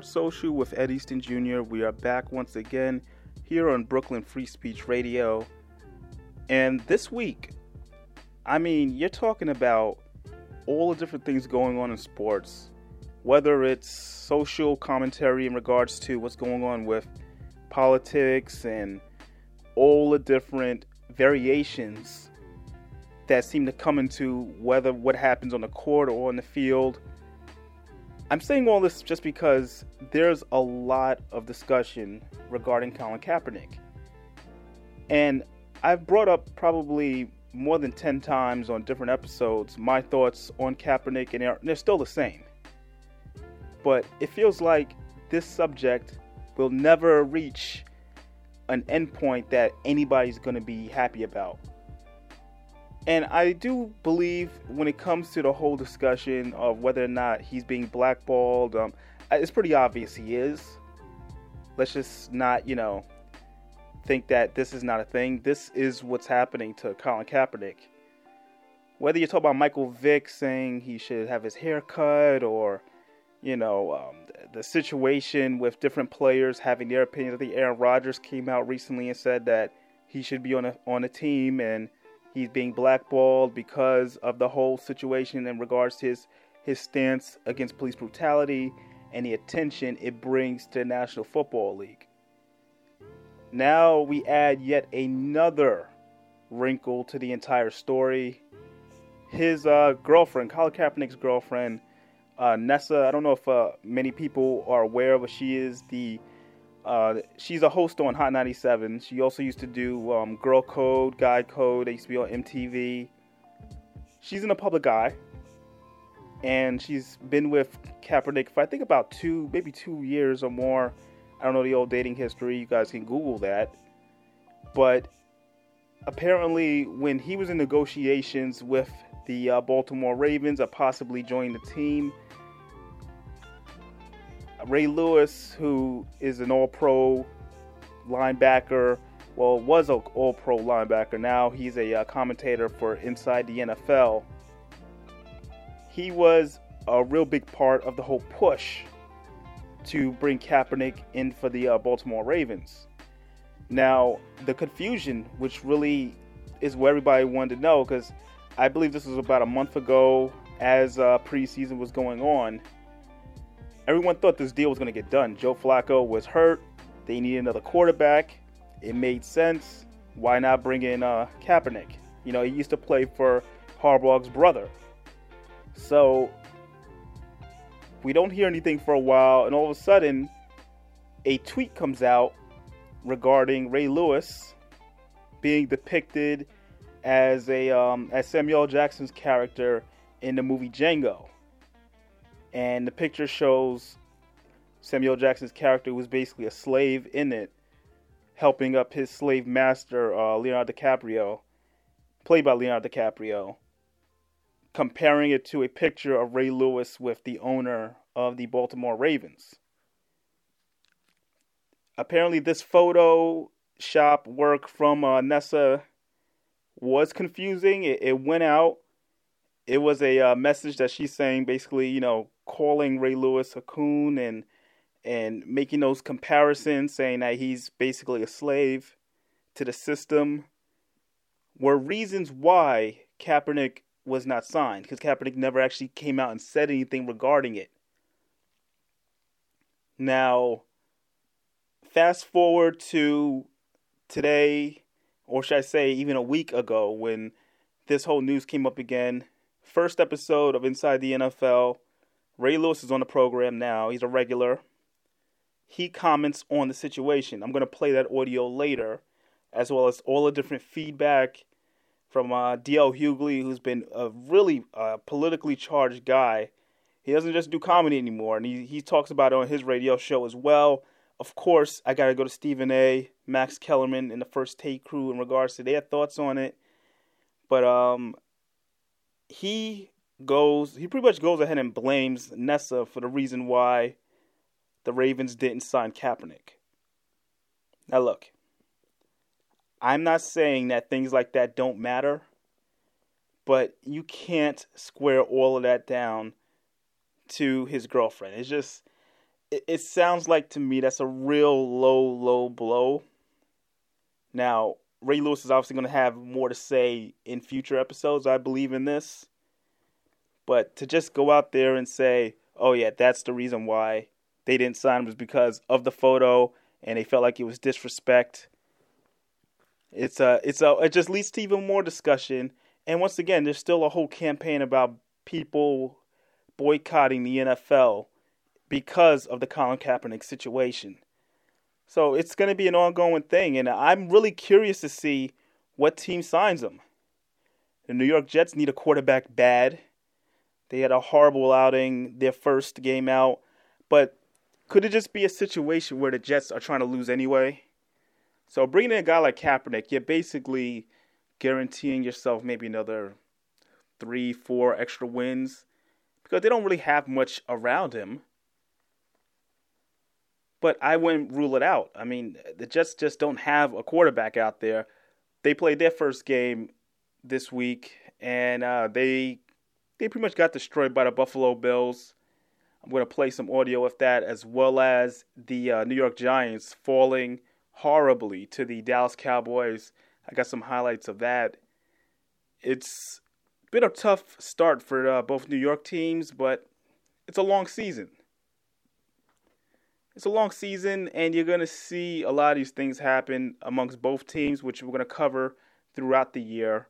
Sports Social with Ed Easton Jr. We are back once again here on Brooklyn Free Speech Radio. And this week, I mean, you're talking about all the different things going on in sports, whether it's social commentary in regards to what's going on with politics and all the different variations that seem to come into whether what happens on the court or on the field. I'm saying all this just because there's a lot of discussion regarding Colin Kaepernick. And I've brought up probably more than 10 times on different episodes my thoughts on Kaepernick, and they're, they're still the same. But it feels like this subject will never reach an endpoint that anybody's going to be happy about. And I do believe when it comes to the whole discussion of whether or not he's being blackballed, um, it's pretty obvious he is. Let's just not, you know, think that this is not a thing. This is what's happening to Colin Kaepernick. Whether you talk about Michael Vick saying he should have his hair cut or, you know, um, the situation with different players having their opinions. I think Aaron Rodgers came out recently and said that he should be on a on a team and he's being blackballed because of the whole situation in regards to his his stance against police brutality and the attention it brings to the National Football League. Now we add yet another wrinkle to the entire story. His uh, girlfriend, Colin Kaepernick's girlfriend, uh, Nessa. I don't know if uh, many people are aware, of, but she is the uh, she's a host on Hot 97. She also used to do um, Girl Code, Guy Code. They used to be on MTV. She's in a public eye, and she's been with Kaepernick for I think about two, maybe two years or more. I don't know the old dating history. You guys can Google that. But apparently, when he was in negotiations with the uh, Baltimore Ravens of possibly joining the team, Ray Lewis, who is an all pro linebacker, well, was an all pro linebacker. Now he's a uh, commentator for Inside the NFL. He was a real big part of the whole push to bring Kaepernick in for the uh, Baltimore Ravens. Now, the confusion, which really is what everybody wanted to know, because I believe this was about a month ago as uh, preseason was going on. Everyone thought this deal was going to get done. Joe Flacco was hurt. They needed another quarterback. It made sense. Why not bring in uh, Kaepernick? You know, he used to play for Harbaugh's brother. So we don't hear anything for a while, and all of a sudden, a tweet comes out regarding Ray Lewis being depicted as a um, as Samuel Jackson's character in the movie Django, and the picture shows Samuel Jackson's character was basically a slave in it, helping up his slave master uh, Leonardo DiCaprio, played by Leonardo DiCaprio, comparing it to a picture of Ray Lewis with the owner of the Baltimore Ravens. Apparently, this photo shop work from uh, Nessa was confusing. It, it, went out. It was a uh, message that she's saying, basically, you know, calling Ray Lewis a coon and and making those comparisons, saying that he's basically a slave to the system, were reasons why Kaepernick was not signed because Kaepernick never actually came out and said anything regarding it. Now, fast forward to today, or should I say, even a week ago, when this whole news came up again. First episode of Inside the NFL. Ray Lewis is on the program now. He's a regular. He comments on the situation. I'm going to play that audio later, as well as all the different feedback from uh, D.L. Hughley, who's been a really uh, politically charged guy. He doesn't just do comedy anymore, and he, he talks about it on his radio show as well. Of course, I got to go to Stephen A., Max Kellerman, and the First Take crew in regards to their thoughts on it. But um, he goes, he pretty much goes ahead and blames Nessa for the reason why the Ravens didn't sign Kaepernick. Now, look, I'm not saying that things like that don't matter, but you can't square all of that down to his girlfriend. It's just it, it sounds like to me that's a real low, low blow. Now, Ray Lewis is obviously going to have more to say in future episodes. I believe in this. But to just go out there and say, oh, yeah, that's the reason why they didn't sign him was because of the photo and they felt like it was disrespect. It's a, it's a, it just leads to even more discussion. And once again, there's still a whole campaign about people boycotting the NFL because of the Colin Kaepernick situation. So it's going to be an ongoing thing, and I'm really curious to see what team signs him. The New York Jets need a quarterback bad. They had a horrible outing their first game out, but could it just be a situation where the Jets are trying to lose anyway? So bringing in a guy like Kaepernick, you're basically guaranteeing yourself maybe another three, four extra wins because they don't really have much around him. But I wouldn't rule it out. I mean, the Jets just don't have a quarterback out there. They played their first game this week, and uh, they they pretty much got destroyed by the Buffalo Bills. I'm going to play some audio of that, as well as the uh, New York Giants falling horribly to the Dallas Cowboys. I got some highlights of that. It's been a tough start for uh, both New York teams, but it's a long season. It's a long season, and you're going to see a lot of these things happen amongst both teams, which we're going to cover throughout the year.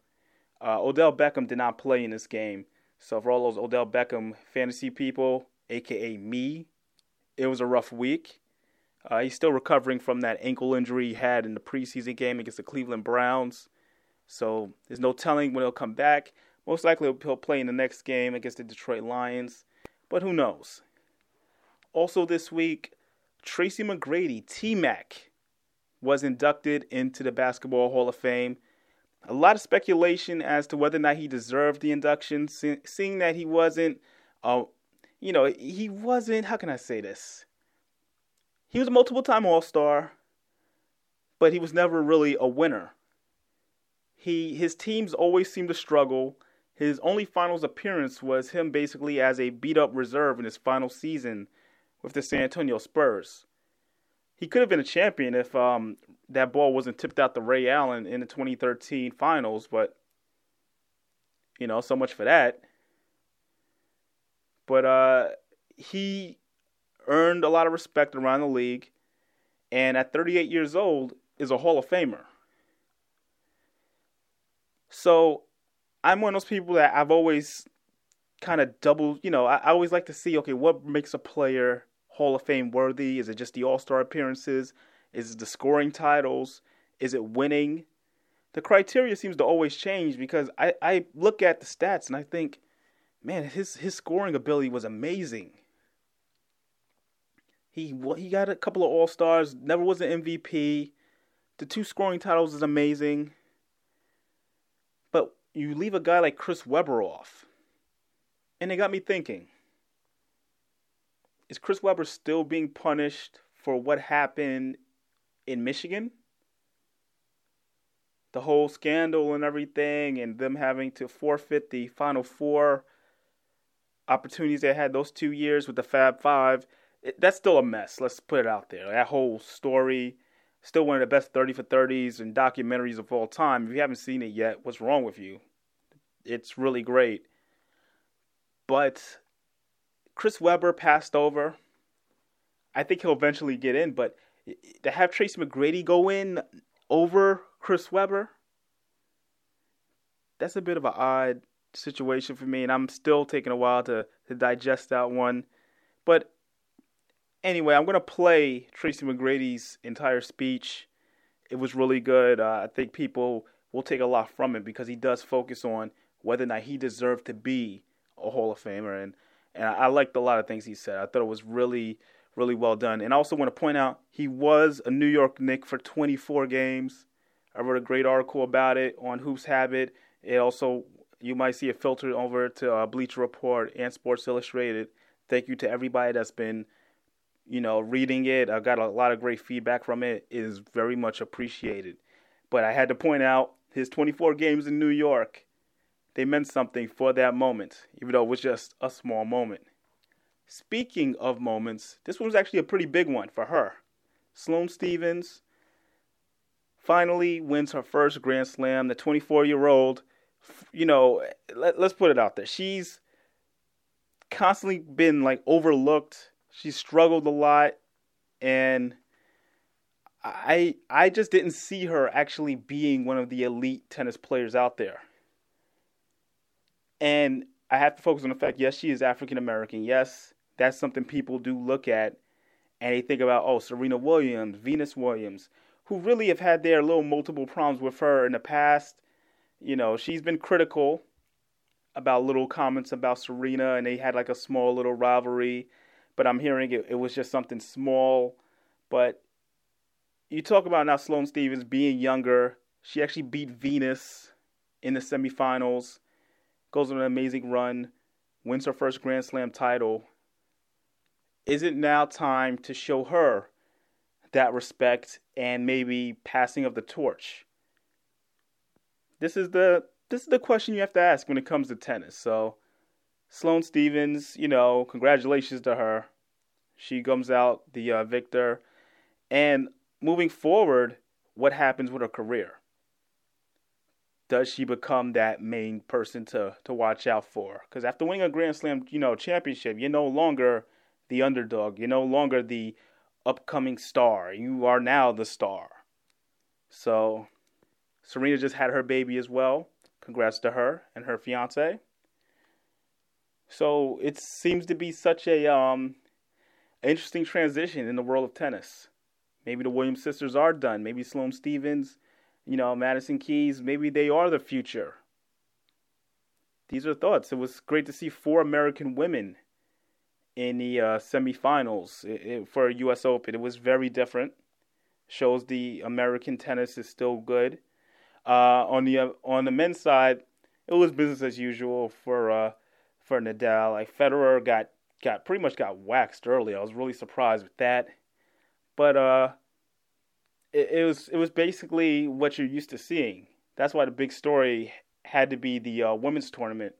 Uh, Odell Beckham did not play in this game. So, for all those Odell Beckham fantasy people, aka me, it was a rough week. Uh, he's still recovering from that ankle injury he had in the preseason game against the Cleveland Browns. So, there's no telling when he'll come back. Most likely he'll play in the next game against the Detroit Lions, but who knows? Also this week, Tracy McGrady, T Mac, was inducted into the Basketball Hall of Fame. A lot of speculation as to whether or not he deserved the induction, seeing that he wasn't, uh, you know, he wasn't, how can I say this? He was a multiple time All Star, but he was never really a winner. He his teams always seemed to struggle. His only finals appearance was him basically as a beat up reserve in his final season with the San Antonio Spurs. He could have been a champion if um, that ball wasn't tipped out to Ray Allen in the 2013 finals, but you know, so much for that. But uh, he earned a lot of respect around the league, and at 38 years old, is a Hall of Famer. So I'm one of those people that I've always kind of double, you know, I, I, always like to see, okay, what makes a player Hall of Fame worthy? Is it just the All Star appearances? Is it the scoring titles? Is it winning? The criteria seems to always change because I, I look at the stats and I think, man, his his scoring ability was amazing. He he got a couple of All Stars, never was an MVP. The two scoring titles is amazing But you leave a guy like Chris Webber off. And it got me thinking is Chris Webber still being punished for what happened in Michigan? The whole scandal and everything, and them having to forfeit the Final Four opportunities they had those two years with the Fab Five. It, that's still a mess. Let's put it out there. That whole story, still one of the best 30 for 30s and documentaries of all time. If you haven't seen it yet, what's wrong with you? It's really great. But Chris Webber passed over. I think he'll eventually get in, but to have Tracy McGrady go in over Chris Webber, that's a bit of an odd situation for me, and I'm still taking a while to, to digest that one. But anyway, I'm going to play Tracy McGrady's entire speech. It was really good. Uh, I think people will take a lot from it because he does focus on whether or not he deserved to be a Hall of Famer. And and I, liked a lot of things he said. I thought it was really really well done. And I also want to point out he was a New York Knick for 24 games. I wrote a great article about it on Hoops Habit. It also you might see it filtered over to uh, Bleacher Report and Sports Illustrated. Thank you to everybody that's been, you know, reading it. I got a lot of great feedback from it. It is very much appreciated. But I had to point out his 24 games in New York they meant something for that moment, even though it was just a small moment. speaking of moments, this one was actually a pretty big one for her. Sloane Stephens finally wins her first Grand Slam. The 24 year old, you know, let, let's put it out there. She's constantly been like overlooked. She struggled a lot, and I I just didn't see her actually being one of the elite tennis players out there. And I have to focus on the fact, yes, she is African American. Yes, that's something people do look at, and they think about, oh, Serena Williams, Venus Williams, who really have had their little multiple problems with her in the past. You know, she's been critical about little comments about Serena, and they had like a small little rivalry. But I'm hearing it, it was just something small. But you talk about now Sloane Stephens being younger. She actually beat Venus in the semifinals, goes on an amazing run, wins her first Grand Slam title. Is it now time to show her that respect and maybe passing of the torch? This is the this is the question you have to ask when it comes to tennis. So, Sloane Stephens, you know, congratulations to her. She comes out the uh, victor. And moving forward, what happens with her career? Does she become that main person to to watch out for? Because after winning a Grand Slam, you know, championship, you're no longer the underdog. You're no longer the upcoming star. You are now the star. So, Serena just had her baby as well. Congrats to her and her fiance. So it seems to be such a um, interesting transition in the world of tennis. Maybe the Williams sisters are done. Maybe Sloane Stephens, you know, Madison Keys, maybe they are the future. These are thoughts. It was great to see four American women in the uh, semifinals for U.S. Open. It was very different. Shows the American tennis is still good. Uh, on the uh, on the men's side, it was business as usual for uh, for Nadal. Like Federer got got pretty much got waxed early. I was really surprised with that. But uh, it, it was it was basically what you're used to seeing. That's why the big story had to be the uh, women's tournament.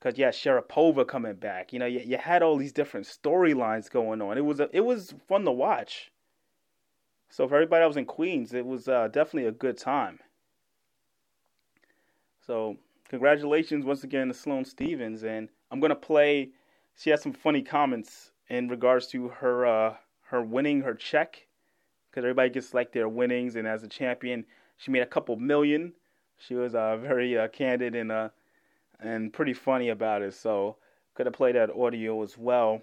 Cause yeah, Sharapova coming back. You know, you, you had all these different storylines going on. It was a, it was fun to watch. So for everybody that was in Queens, it was uh, definitely a good time. So congratulations once again to Sloane Stephens, and I'm gonna play. She has some funny comments in regards to her uh, her winning her check, because everybody gets like their winnings, and as a champion, she made a couple million. She was uh, very uh, candid and uh, and pretty funny about it. So could have played that audio as well.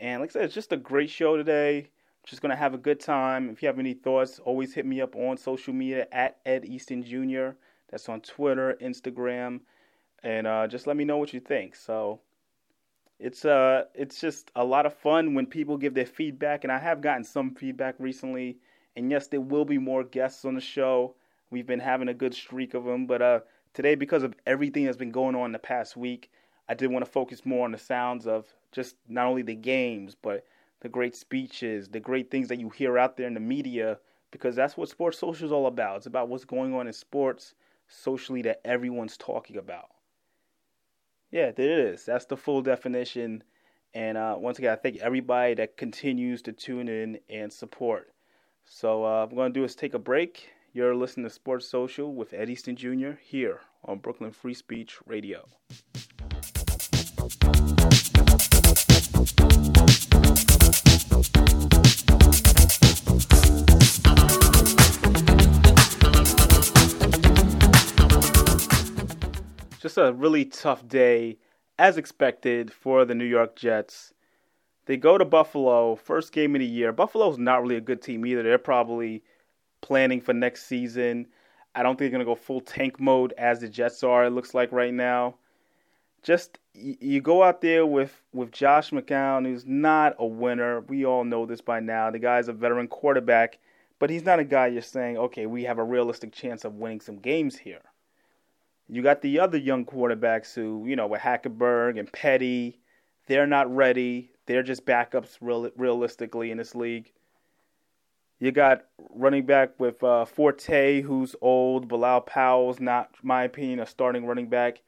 And like I said, it's just a great show today. Just gonna have a good time. If you have any thoughts, always hit me up on social media at Ed Easton Jr. That's on Twitter, Instagram, and uh, just let me know what you think. So it's uh it's just a lot of fun when people give their feedback, and I have gotten some feedback recently. And yes, there will be more guests on the show. We've been having a good streak of them, but uh, today, because of everything that's been going on the past week, I did want to focus more on the sounds of just not only the games, but the great speeches, the great things that you hear out there in the media, because that's what Sports Social is all about. It's about what's going on in sports socially that everyone's talking about. Yeah, there it is. That's the full definition. And uh, once again, I thank everybody that continues to tune in and support. So uh, what I'm going to do is take a break. You're listening to Sports Social with Ed Easton Jr. here on Brooklyn Free Speech Radio. Just a really tough day, as expected, for the New York Jets. They go to Buffalo, first game of the year. Buffalo's not really a good team either. They're probably planning for next season. I don't think they're going to go full tank mode as the Jets are, it looks like right now. Just you go out there with, with Josh McCown, who's not a winner. We all know this by now. The guy's a veteran quarterback, but he's not a guy you're saying, okay, we have a realistic chance of winning some games here. You got the other young quarterbacks who, you know, with Hackenberg and Petty, they're not ready. They're just backups real, realistically in this league. You got running back with uh, Forte, who's old. Bilal Powell's not, my opinion, a starting running back.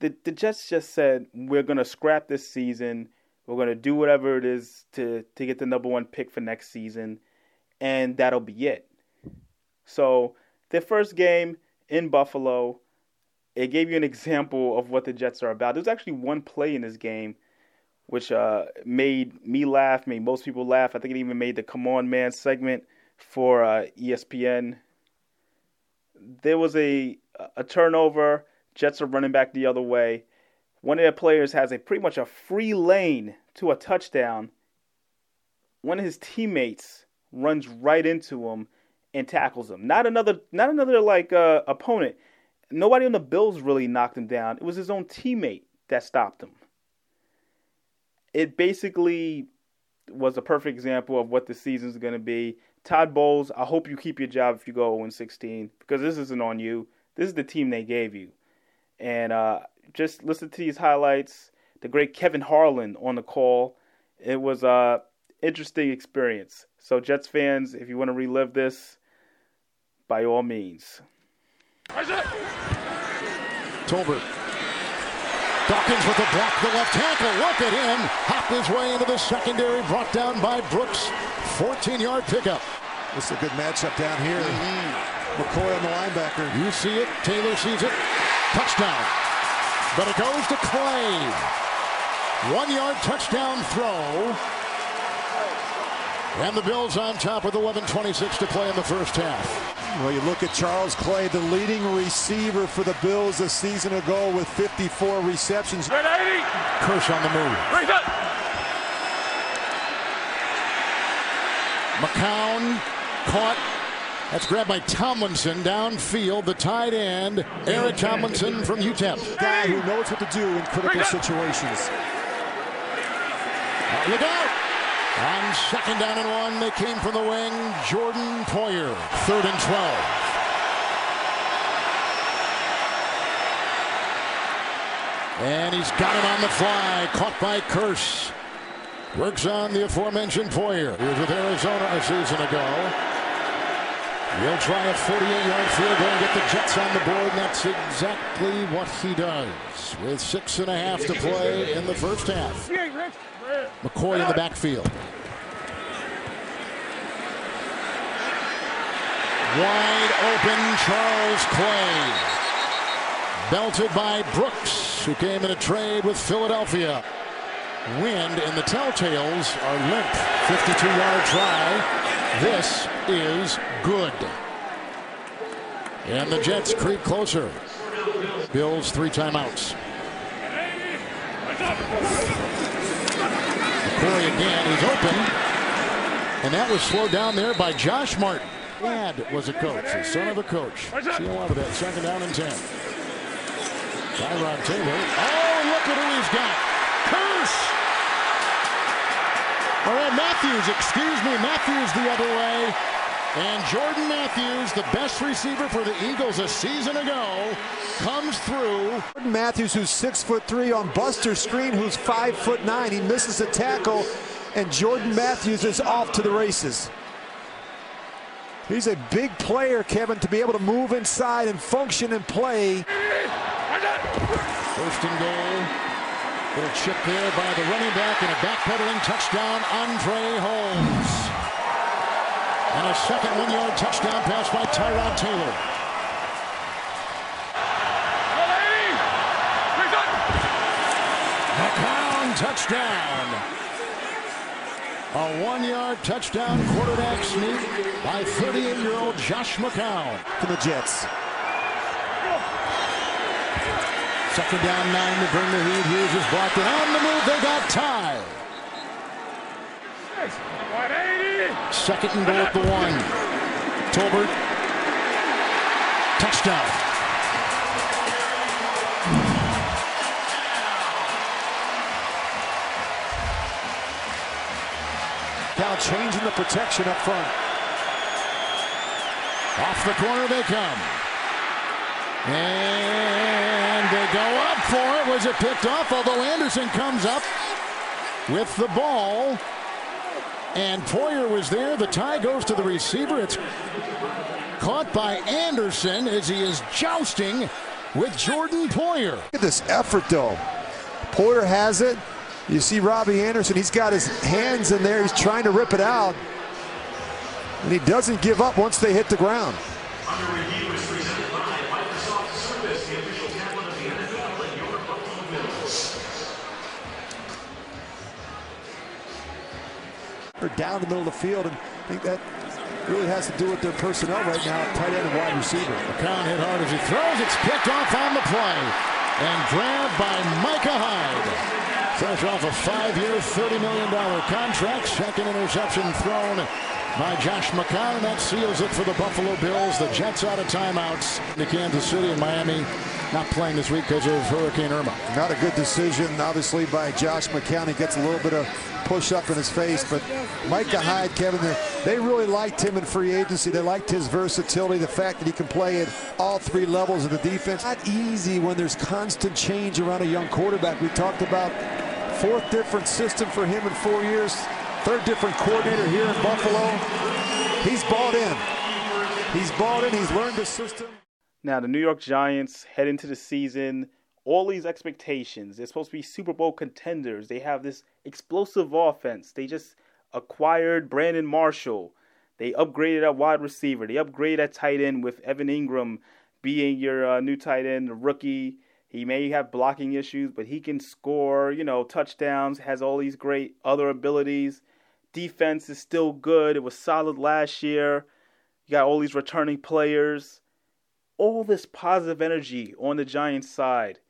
The, the Jets just said, we're going to scrap this season. We're going to do whatever it is to, to get the number one pick for next season, and that'll be it. So, their first game in Buffalo, it gave you an example of what the Jets are about. There's actually one play in this game which uh, made me laugh, made most people laugh. I think it even made the Come On Man segment for uh, ESPN. There was a a turnover. Jets are running back the other way. One of their players has a pretty much a free lane to a touchdown. One of his teammates runs right into him and tackles him. Not another, not another like uh, opponent. Nobody on the Bills really knocked him down. It was his own teammate that stopped him. It basically was a perfect example of what the season's going to be. Todd Bowles, I hope you keep your job if you go 0 16 because this isn't on you. This is the team they gave you. And uh, just listen to these highlights. The great Kevin Harlan on the call. It was a interesting experience. So Jets fans, if you want to relive this, by all means. Tolbert. Dawkins with a block, the left tackle. Look at him. Hopped his way into the secondary, brought down by Brooks. 14-yard pickup. This is a good matchup down here. Mm-hmm. McCoy on the linebacker. You see it. Taylor sees it. Touchdown. But it goes to Clay. One-yard touchdown throw. And the Bills on top with 11.26 to play in the first half. Well, you look at Charles Clay, the leading receiver for the Bills a season ago with 54 receptions. Kearse on the move. McCown caught. That's grabbed by Tomlinson downfield, the tight end, Eric Tomlinson from UTEP. Guy who knows what to do in critical situations. Look out! On second down and one, they came from the wing. Jordan Poyer, third and 12. And he's got him on the fly, caught by Kearse. Works on the aforementioned Poyer. He was with Arizona a season ago. He'll try a 48-yard field goal and get the Jets on the board, and that's exactly what he does. With six and a half to play in the first half. McCoy in the backfield. Wide open Charles Clay. Belted by Brooks, who came in a trade with Philadelphia. Wind and the Telltales are limp. 52-yard try. This is good. And the Jets creep closer. Bills three timeouts. Again. He's open. And that was slowed down there by Josh Martin. Dad was a coach, the son of a coach. See a lot of that. Second down and 10. Tyrod Taylor. Oh, look at who he's got. Kearse! All right, Matthews, excuse me, Matthews the other way. And Jordan Matthews, the best receiver for the Eagles a season ago, comes through. Jordan Matthews, who's six foot three on Buster Skrine, who's five foot nine. He misses a tackle, and Jordan Matthews is off to the races. He's a big player, Kevin, to be able to move inside and function and play. First and goal. Little chip there by the running back and a backpedaling touchdown, Andre Holmes. And a second one-yard touchdown pass by Tyrod Taylor. McCown touchdown. A one-yard touchdown quarterback sneak by 38-year-old Josh McCown. For the Jets. Second down nine to bring the heat. Hughes is blocked. And on the move, they got Ty. Second and goal at the one. Tolbert. Touchdown. Now changing the protection up front. Off the corner they come. And they go up for it. Was it picked off? Although Anderson comes up with the ball. And Poyer was there. The tie goes to the receiver. It's caught by Anderson as he is jousting with Jordan Poyer. Look at this effort, though. Poyer has it. You see Robbie Anderson, he's got his hands in there. He's trying to rip it out. And he doesn't give up once they hit the ground. Down the middle of the field, and I think that really has to do with their personnel right now, tight end and wide receiver. McCown hit hard as he throws. It's picked off on the play and grabbed by Micah Hyde. Fresh off a five-year, $30 million contract. Second interception thrown by Josh McCown. That seals it for the Buffalo Bills. The Jets out of timeouts. To Kansas City and Miami not playing this week because of Hurricane Irma. Not a good decision, obviously, by Josh McCown. He gets a little bit of push up in his face, but Micah Hyde, Kevin, they really liked him in free agency. They liked his versatility, the fact that he can play at all three levels of the defense. Not easy when there's constant change around a young quarterback. We talked about fourth different system for him in four years, third different coordinator here in Buffalo. He's bought in. He's bought in. He's learned the system. Now, the New York Giants head into the season, all these expectations. They're supposed to be Super Bowl contenders. They have this explosive offense. They just acquired Brandon Marshall. They upgraded at wide receiver. They upgraded at tight end with Evan Engram being your uh, new tight end, rookie. He may have blocking issues, but he can score, you know, touchdowns, has all these great other abilities. Defense is still good. It was solid last year. You got all these returning players all this positive energy on the Giants side.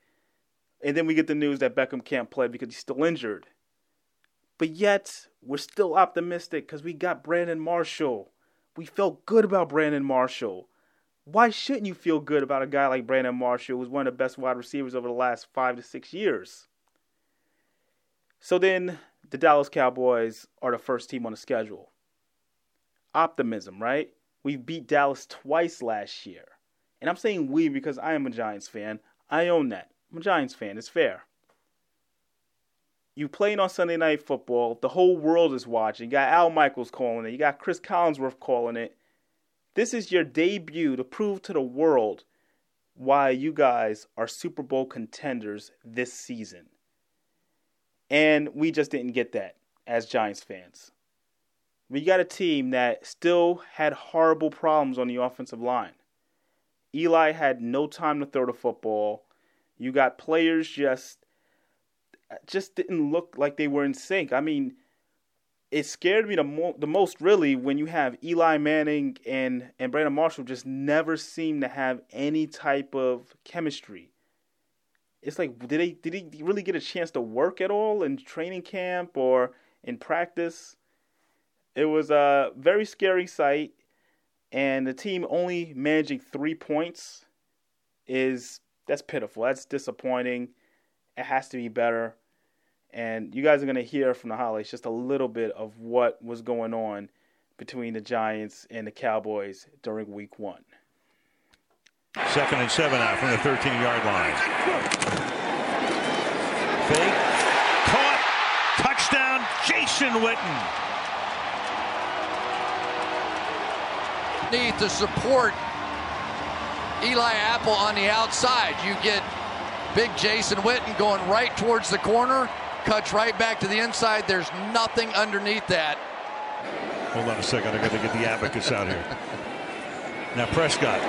And then we get the news that Beckham can't play because he's still injured. But yet, we're still optimistic because we got Brandon Marshall. We felt good about Brandon Marshall. Why shouldn't you feel good about a guy like Brandon Marshall, who's one of the best wide receivers over the last five to six years? So then, the Dallas Cowboys are the first team on the schedule. Optimism, right? We beat Dallas twice last year. And I'm saying we because I am a Giants fan. I own that. I'm a Giants fan. It's fair. You playing on Sunday Night Football. The whole world is watching. You got Al Michaels calling it. You got Chris Collinsworth calling it. This is your debut to prove to the world why you guys are Super Bowl contenders this season. And we just didn't get that as Giants fans. We got a team that still had horrible problems on the offensive line. Eli had no time to throw the football. You got players just just didn't look like they were in sync. I mean, it scared me the, mo- the most really when you have Eli Manning and and Brandon Marshall just never seem to have any type of chemistry. It's like did they did he really get a chance to work at all in training camp or in practice? It was a very scary sight and the team only managing three points is that's pitiful. That's disappointing. It has to be better. And you guys are going to hear from the highlights just a little bit of what was going on between the Giants and the Cowboys during week one. Second and seven out from the 13 yard line. Fake. Caught. Touchdown, Jason Witten. need to support Eli Apple on the outside. You get big Jason Witten going right towards the corner, cuts right back to the inside. There's nothing underneath that. Hold on a second. I got to get the abacus out here. Now Prescott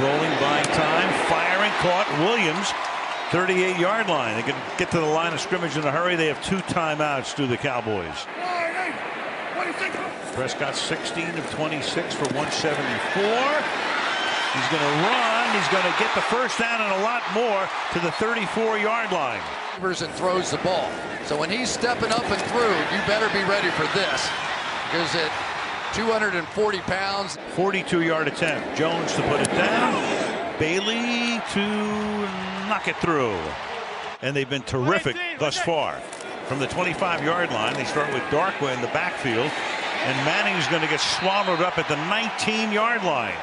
rolling, buying time, firing, caught. Williams, 38 yard line. They can get to the line of scrimmage in a hurry. They have two timeouts to the Cowboys. Prescott 16 of 26 for 174. He's going to run. He's going to get the first down and a lot more to the 34-yard line. And throws the ball. So when he's stepping up and through, you better be ready for this. Because at 240 pounds. 42-yard attempt. Jones to put it down. Bailey to knock it through. And they've been terrific thus far. From the 25-yard line, they start with Darkwa in the backfield. And Manning's going to get swallowed up at the 19 yard line.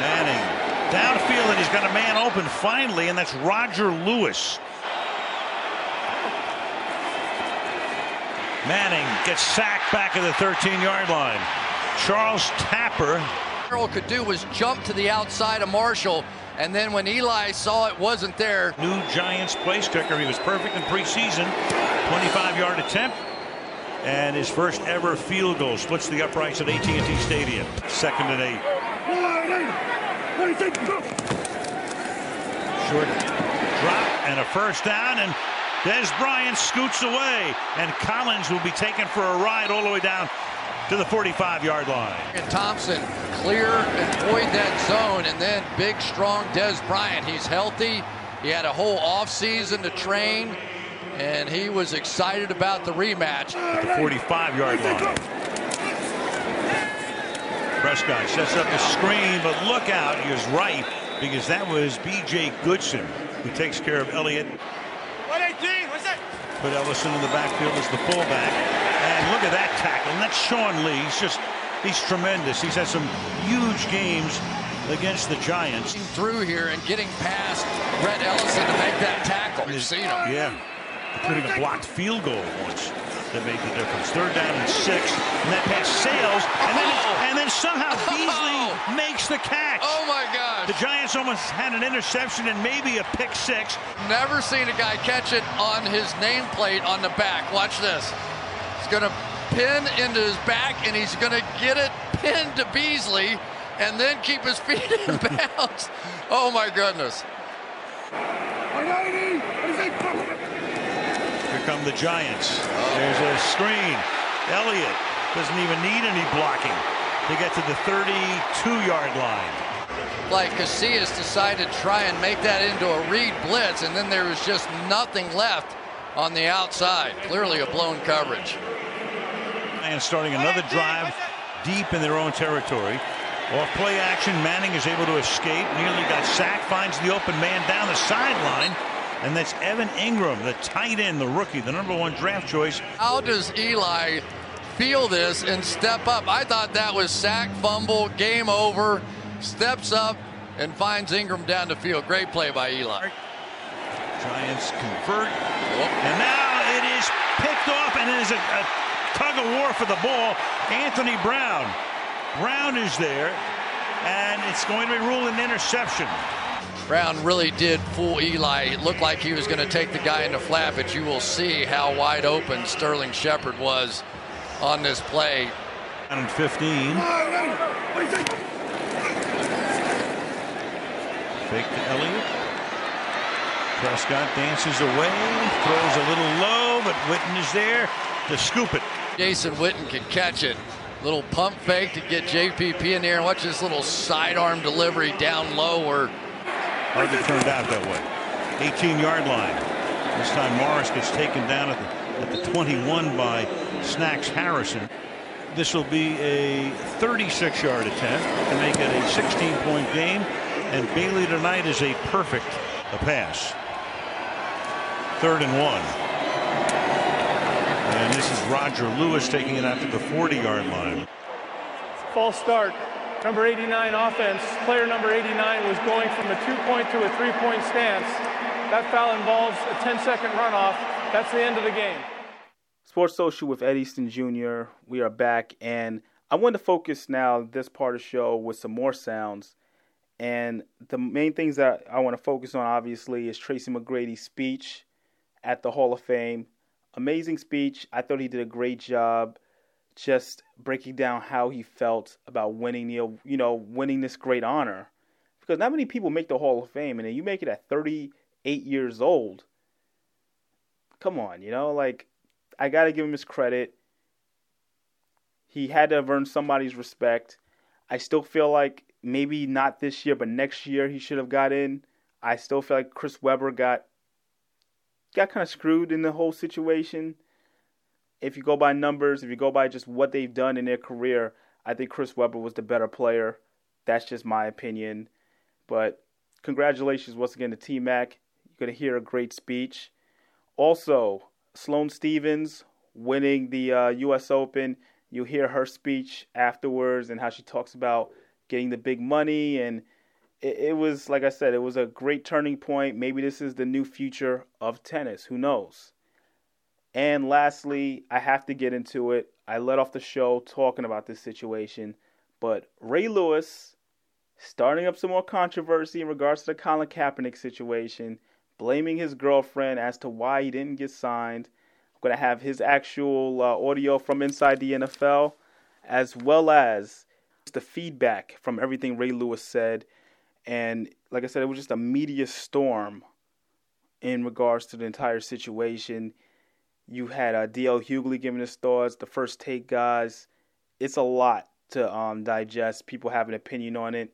Manning downfield and he's got a man open finally and that's Roger Lewis. Manning gets sacked back at the 13 yard line. Charles Tapper. All could do was jump to the outside of Marshall And then when Eli saw it wasn't there. New Giants place kicker. He was perfect in preseason. 25 yard attempt. And his first ever field goal splits the uprights at AT&T Stadium. Second and eight. Short drop and a first down. And Dez Bryant scoots away. And Collins will be taken for a ride all the way down to the 45-yard line. And Thompson clear and avoid that zone, and then big, strong Dez Bryant. He's healthy. He had a whole offseason to train, and he was excited about the rematch. At the 45-yard line. Prescott sets up the screen, but look out, he was right, because that was B.J. Goodson, who takes care of Elliott. 118, what's that? Put Ellison in the backfield as the fullback. And look at that tackle. And that's Sean Lee. He's just, he's tremendous. He's had some huge games against the Giants. Through here and getting past Rhett Ellison to make that tackle. We've seen him. Yeah. Including a blocked field goal once that made the difference. Third down and six. And that pass sails. And then, oh! and then somehow Beasley oh. makes the catch. Oh, my gosh. The Giants almost had an interception and maybe a pick six. Never seen a guy catch it on his nameplate on the back. Watch this He's going to pin into his back, and he's going to get it pinned to Beasley and then keep his feet in bounds. Oh, my goodness. Here come the Giants. There's a screen. Elliott doesn't even need any blocking to get to the 32-yard line. Like Casillas decided to try and make that into a read blitz, and then there was just nothing left on the outside. Clearly a blown coverage. And starting another drive deep in their own territory. Off play action, Manning is able to escape. Nearly got sacked, finds the open man down the sideline. And that's Evan Engram, the tight end, the rookie, the number one draft choice. How does Eli feel this and step up? I thought that was sack, fumble, game over. Steps up and finds Engram down the field. Great play by Eli. Giants convert. And now it is picked off, and it is a, a tug of war for the ball. Anthony Brown. Brown is there, and it's going to be ruled an interception. Brown really did fool Eli. It looked like he was going to take the guy in the flat, but you will see how wide open Sterling Shepard was on this play. And 15. Fake to Elliott. Prescott dances away, throws a little low, but Witten is there to scoop it. Jason Witten can catch it. Little pump fake to get JPP in there. Watch this little sidearm delivery down low or hardly turned out that way. 18 yard line. This time Morris gets taken down at the, at the 21 by Snacks Harrison. This will be a 36 yard attempt to make it a 16 point game. And Bailey tonight is a perfect a pass. Third and one. And this is Roger Lewis taking it out to the 40-yard line. False start. Number 89 offense. Player number 89 was going from a two-point to a three-point stance. That foul involves a 10-second runoff. That's the end of the game. Sports Social with Ed Easton Jr. We are back, and I want to focus now this part of the show with some more sounds and the main things that I want to focus on, obviously, is Tracy McGrady's speech at the Hall of Fame. Amazing speech. I thought he did a great job just breaking down how he felt about winning the, you know, winning this great honor. Because not many people make the Hall of Fame, and then you make it at 38 years old. Come on, you know, like I got to give him his credit. He had to have earned somebody's respect. I still feel like maybe not this year, but next year he should have got in. I still feel like Chris Webber got got kind of screwed in the whole situation. If you go by numbers, if you go by just what they've done in their career, I think Chris Webber was the better player. That's just my opinion. But congratulations once again to T Mac. You're going to hear a great speech. Also, Sloane Stephens winning the uh, U.S. Open. You'll hear her speech afterwards and how she talks about getting the big money and it, it, was like I said, it was a great turning point. Maybe this is the new future of tennis. Who knows? And lastly, I have to get into it. I let off the show talking about this situation, but Ray Lewis starting up some more controversy in regards to the Colin Kaepernick situation, blaming his girlfriend as to why he didn't get signed. I'm going to have his actual uh, audio from inside the NFL, as well as the feedback from everything Ray Lewis said. And like I said, it was just a media storm in regards to the entire situation. You had uh, DL Hughley giving his thoughts, the first take guys. It's a lot to um, digest. People have an opinion on it,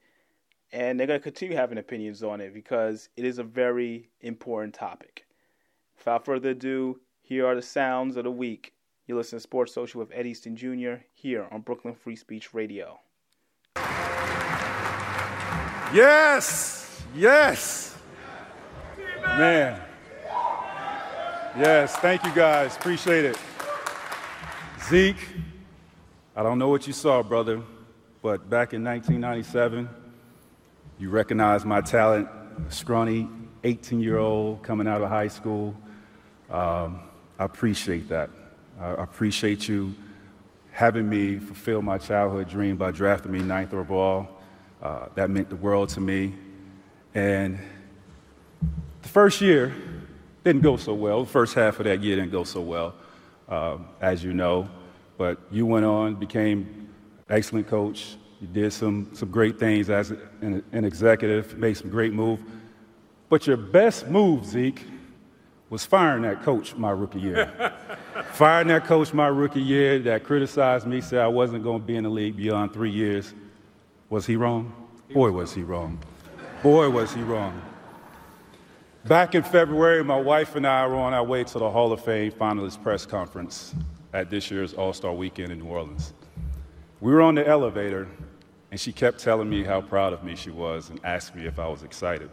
and they're going to continue having opinions on it because it is a very important topic. Without further ado, here are the sounds of the week. You listen to Sports Social with Ed Easton Jr. here on Brooklyn Free Speech Radio. Yes, yes, man. Yes, thank you guys. Appreciate it. Zeke, I don't know what you saw, brother, but back in 1997, you recognized my talent, scrawny 18 year old coming out of high school. Um, I appreciate that. I appreciate you having me fulfill my childhood dream by drafting me ninth overall. Uh, that meant the world to me. And the first year didn't go so well. The first half of that year didn't go so well, uh, as you know. But you went on, became excellent coach. You did some, some great things as an, an executive, made some great moves. But your best move, Zeke, was firing that coach my rookie year. firing that coach my rookie year that criticized me, said I wasn't going to be in the league beyond three years. Was he wrong? Boy, was he wrong. Boy, was he wrong. Back in February, my wife and I were on our way to the Hall of Fame finalist press conference at this year's All Star weekend in New Orleans. We were on the elevator, and she kept telling me how proud of me she was and asked me if I was excited.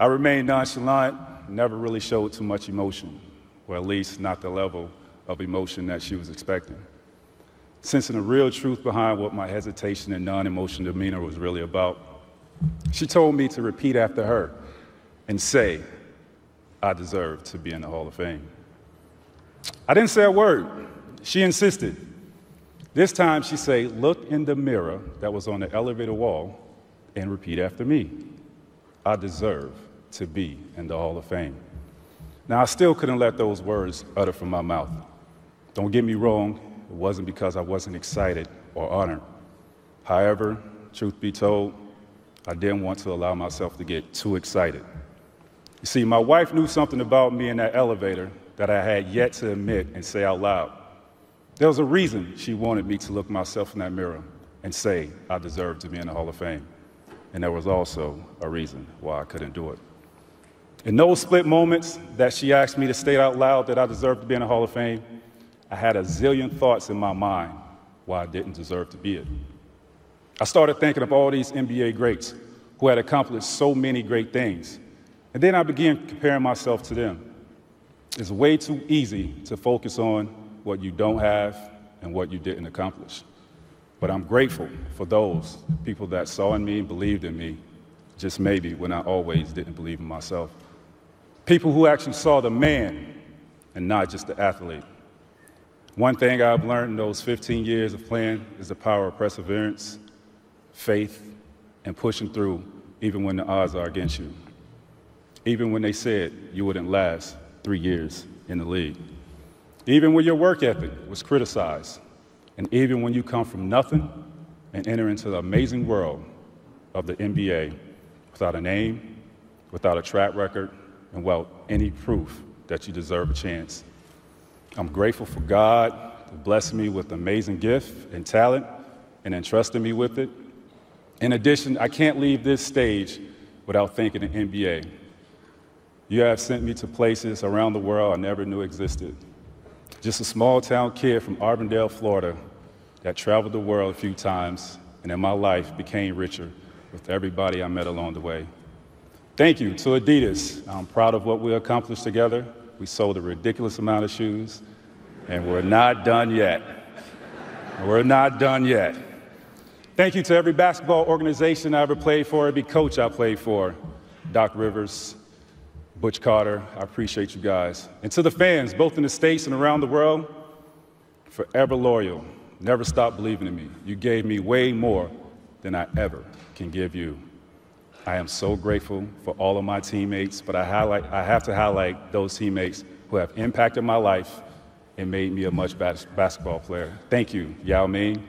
I remained nonchalant, never really showed too much emotion, or at least not the level of emotion that she was expecting. Sensing the real truth behind what my hesitation and non emotional demeanor was really about, she told me to repeat after her and say, I deserve to be in the Hall of Fame. I didn't say a word. She insisted. This time she said, Look in the mirror that was on the elevator wall and repeat after me. I deserve to be in the Hall of Fame. Now, I still couldn't let those words utter from my mouth. Don't get me wrong, it wasn't because I wasn't excited or honored. However, truth be told, I didn't want to allow myself to get too excited. You see, my wife knew something about me in that elevator that I had yet to admit and say out loud. There was a reason she wanted me to look myself in that mirror and say I deserved to be in the Hall of Fame. And there was also a reason why I couldn't do it. In those split moments that she asked me to state out loud that I deserved to be in the Hall of Fame, I had a zillion thoughts in my mind why I didn't deserve to be it. I started thinking of all these NBA greats who had accomplished so many great things. And then I began comparing myself to them. It's way too easy to focus on what you don't have and what you didn't accomplish. But I'm grateful for those people that saw in me and believed in me, just maybe when I always didn't believe in myself. People who actually saw the man and not just the athlete. One thing I've learned in those 15 years of playing is the power of perseverance, faith, and pushing through even when the odds are against you. Even when they said you wouldn't last three years in the league. Even when your work ethic was criticized, and even when you come from nothing and enter into the amazing world of the NBA without a name, without a track record, and without any proof that you deserve a chance. I'm grateful for God to bless me with amazing gift and talent and entrusting me with it. In addition, I can't leave this stage without thanking the NBA you have sent me to places around the world I never knew existed. Just a small town kid from Auburndale, Florida, that traveled the world a few times and in my life became richer with everybody I met along the way. Thank you to Adidas. I'm proud of what we accomplished together. We sold a ridiculous amount of shoes, and we're not done yet. We're not done yet. Thank you to every basketball organization I ever played for, every coach I played for Doc Rivers, Butch Carter, I appreciate you guys. And to the fans, both in the States and around the world, forever loyal. Never stop believing in me. You gave me way more than I ever can give you. I am so grateful for all of my teammates, but I, highlight, I have to highlight those teammates who have impacted my life and made me a much bas- basketball player. Thank you, Yao Ming,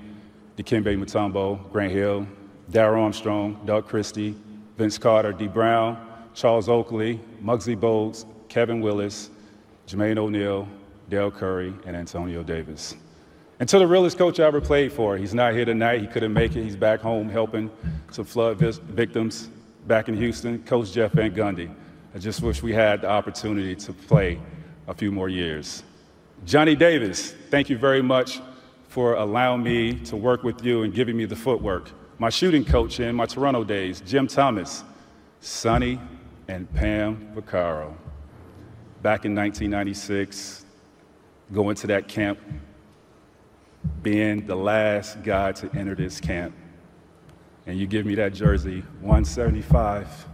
Dikembe Mutombo, Grant Hill, Darrell Armstrong, Doug Christie, Vince Carter, Dee Brown, Charles Oakley, Muggsy Bogues, Kevin Willis, Jermaine O'Neal, Dell Curry, and Antonio Davis. And to the realest coach I ever played for, he's not here tonight. He couldn't make it. He's back home helping some flood victims back in Houston. Coach Jeff Van Gundy. I just wish we had the opportunity to play a few more years. Johnny Davis, thank you very much for allowing me to work with you and giving me the footwork. My shooting coach in my Toronto days, Jim Thomas, Sonny, and Pam Vaccaro. Back in 1996, going to that camp, being the last guy to enter this camp. And you give me that jersey, 175.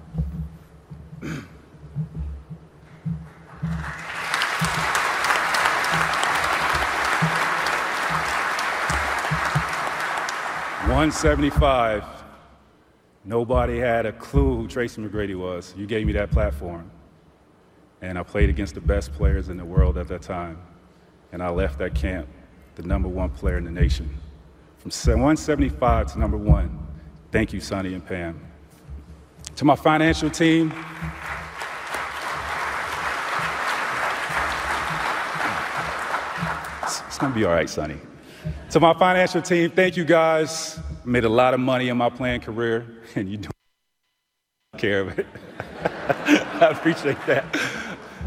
One seventy-five. Nobody had a clue who Tracy McGrady was. You gave me that platform. And I played against the best players in the world at that time. And I left that camp the number one player in the nation. From 175 to number one. Thank you, Sonny and Pam. To my financial team, it's, to be all right, Sonny. To my financial team, thank you guys. Made a lot of money in my playing career, and you don't care of it. I appreciate that.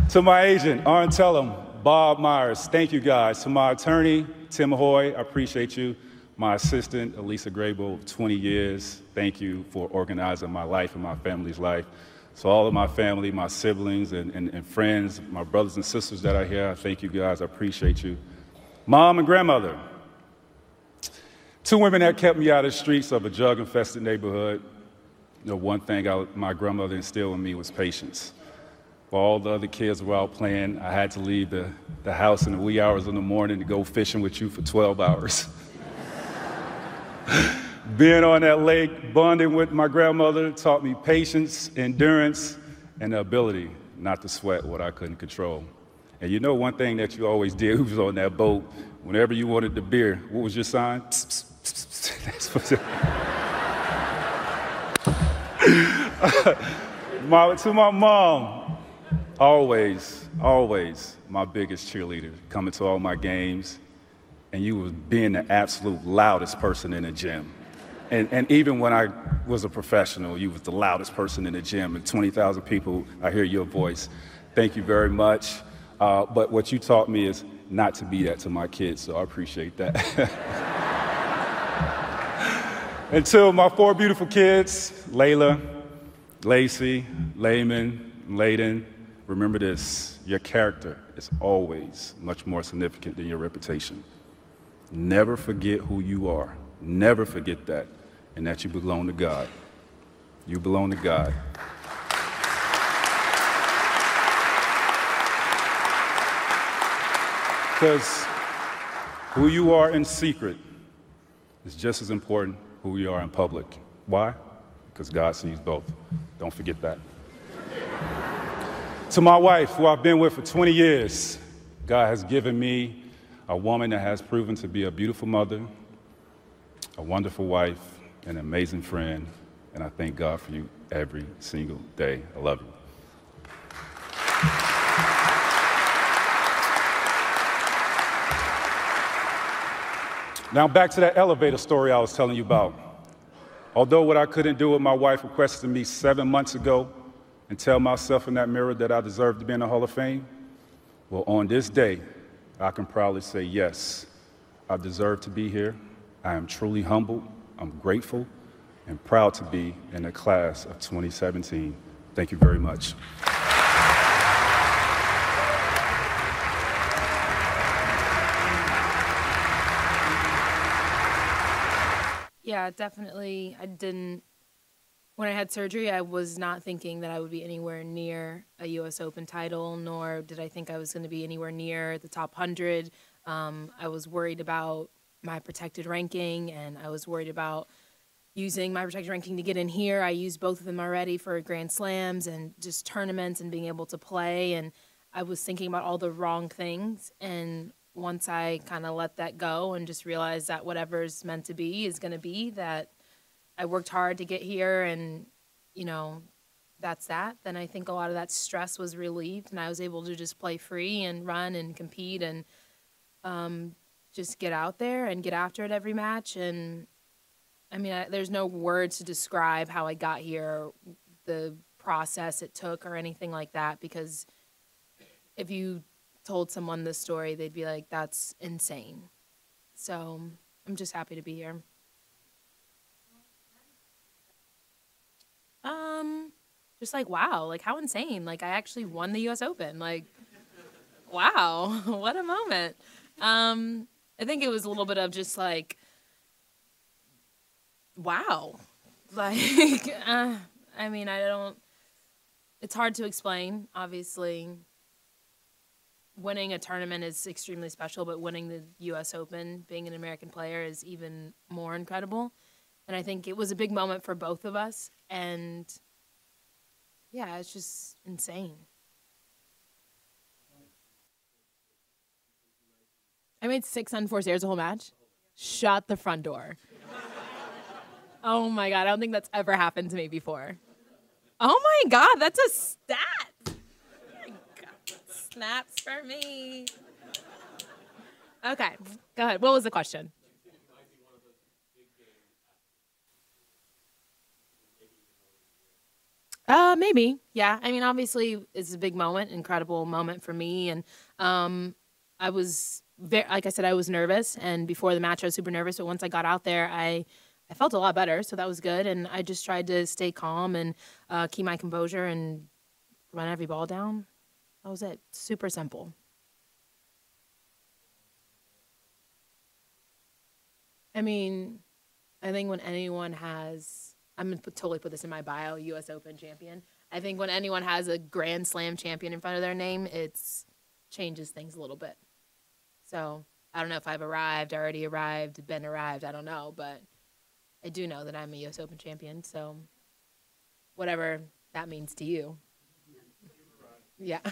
To my agent, Arn Tellem, Bob Myers, thank you guys. To my attorney, Tim Hoy, I appreciate you. My assistant, Elisa Grable, 20 years, thank you for organizing my life and my family's life. So, all of my family, my siblings, and, and, and friends, my brothers and sisters that are here, I thank you guys. I appreciate you. Mom and grandmother, two women that kept me out of the streets of a drug infested neighborhood. You know, one thing I, my grandmother instilled in me was patience. While all the other kids were out playing, I had to leave the, the house in the wee hours in the morning to go fishing with you for 12 hours. Being on that lake, bonding with my grandmother, taught me patience, endurance, and the ability not to sweat what I couldn't control. And you know one thing that you always did who was on that boat, whenever you wanted the beer, what was your sign? That's what my, to my mom, always, always my biggest cheerleader, coming to all my games, and you was being the absolute loudest person in the gym. And, and even when I was a professional, you was the loudest person in the gym, and 20,000 people, I hear your voice. Thank you very much. Uh, but what you taught me is not to be that to my kids, so I appreciate that. Until my four beautiful kids, Layla, Lacey, Layman, Layden, Remember this your character is always much more significant than your reputation. Never forget who you are. Never forget that, and that you belong to God. You belong to God. Because who you are in secret is just as important who you are in public. Why? Because God sees both. Don't forget that. To my wife, who I've been with for 20 years, God has given me a woman that has proven to be a beautiful mother, a wonderful wife, and an amazing friend, and I thank God for you every single day. I love you. Now, back to that elevator story I was telling you about. Although what I couldn't do with my wife requested me seven months ago, and tell myself in that mirror that I deserve to be in the Hall of Fame? Well, on this day, I can proudly say, yes, I deserve to be here. I am truly humbled, I'm grateful, and proud to be in the class of 2017. Thank you very much. Yeah, definitely. I didn't when I had surgery, I was not thinking that I would be anywhere near a U.S. Open title, nor did I think I was going to be anywhere near the top 100. Um, I was worried about my protected ranking, and I was worried about using my protected ranking to get in here. I used both of them already for Grand Slams and just tournaments and being able to play. And I was thinking about all the wrong things. And once I kind of let that go and just realized that whatever's meant to be is going to be, that I worked hard to get here and, you know, that's that, then I think a lot of that stress was relieved and I was able to just play free and run and compete and um, just get out there and get after it every match. And I mean, I, there's no words to describe how I got here, the process it took, or anything like that. Because if you told someone this story, they'd be like, that's insane. So I'm just happy to be here. Um, just like wow, like how insane! Like I actually won the U.S. Open. Like, wow, what a moment. Um, I think it was a little bit of just like, wow, like uh, I mean I don't. It's hard to explain. Obviously, winning a tournament is extremely special, but winning the U.S. Open, being an American player, is even more incredible. And I think it was a big moment for both of us. And yeah, it's just insane. I made six unforced errors the whole match. Shut the front door. oh my god, I don't think that's ever happened to me before. Oh my god, that's a stat. Snaps for me. Okay, go ahead. What was the question? Uh, maybe. Yeah. I mean, obviously, it's a big moment, incredible moment for me, and um, I was very, like I said, I was nervous, and before the match, I was super nervous. But once I got out there, I I felt a lot better, so that was good. And I just tried to stay calm and uh, keep my composure and run every ball down. That was it. Super simple. I mean, I think when anyone has I'm gonna totally put this in my bio, U.S. Open champion. I think when anyone has a Grand Slam champion in front of their name, it changes things a little bit. So I don't know if I've arrived, already arrived, been arrived. I don't know, but I do know that I'm a U.S. Open champion. So whatever that means to you. Yeah.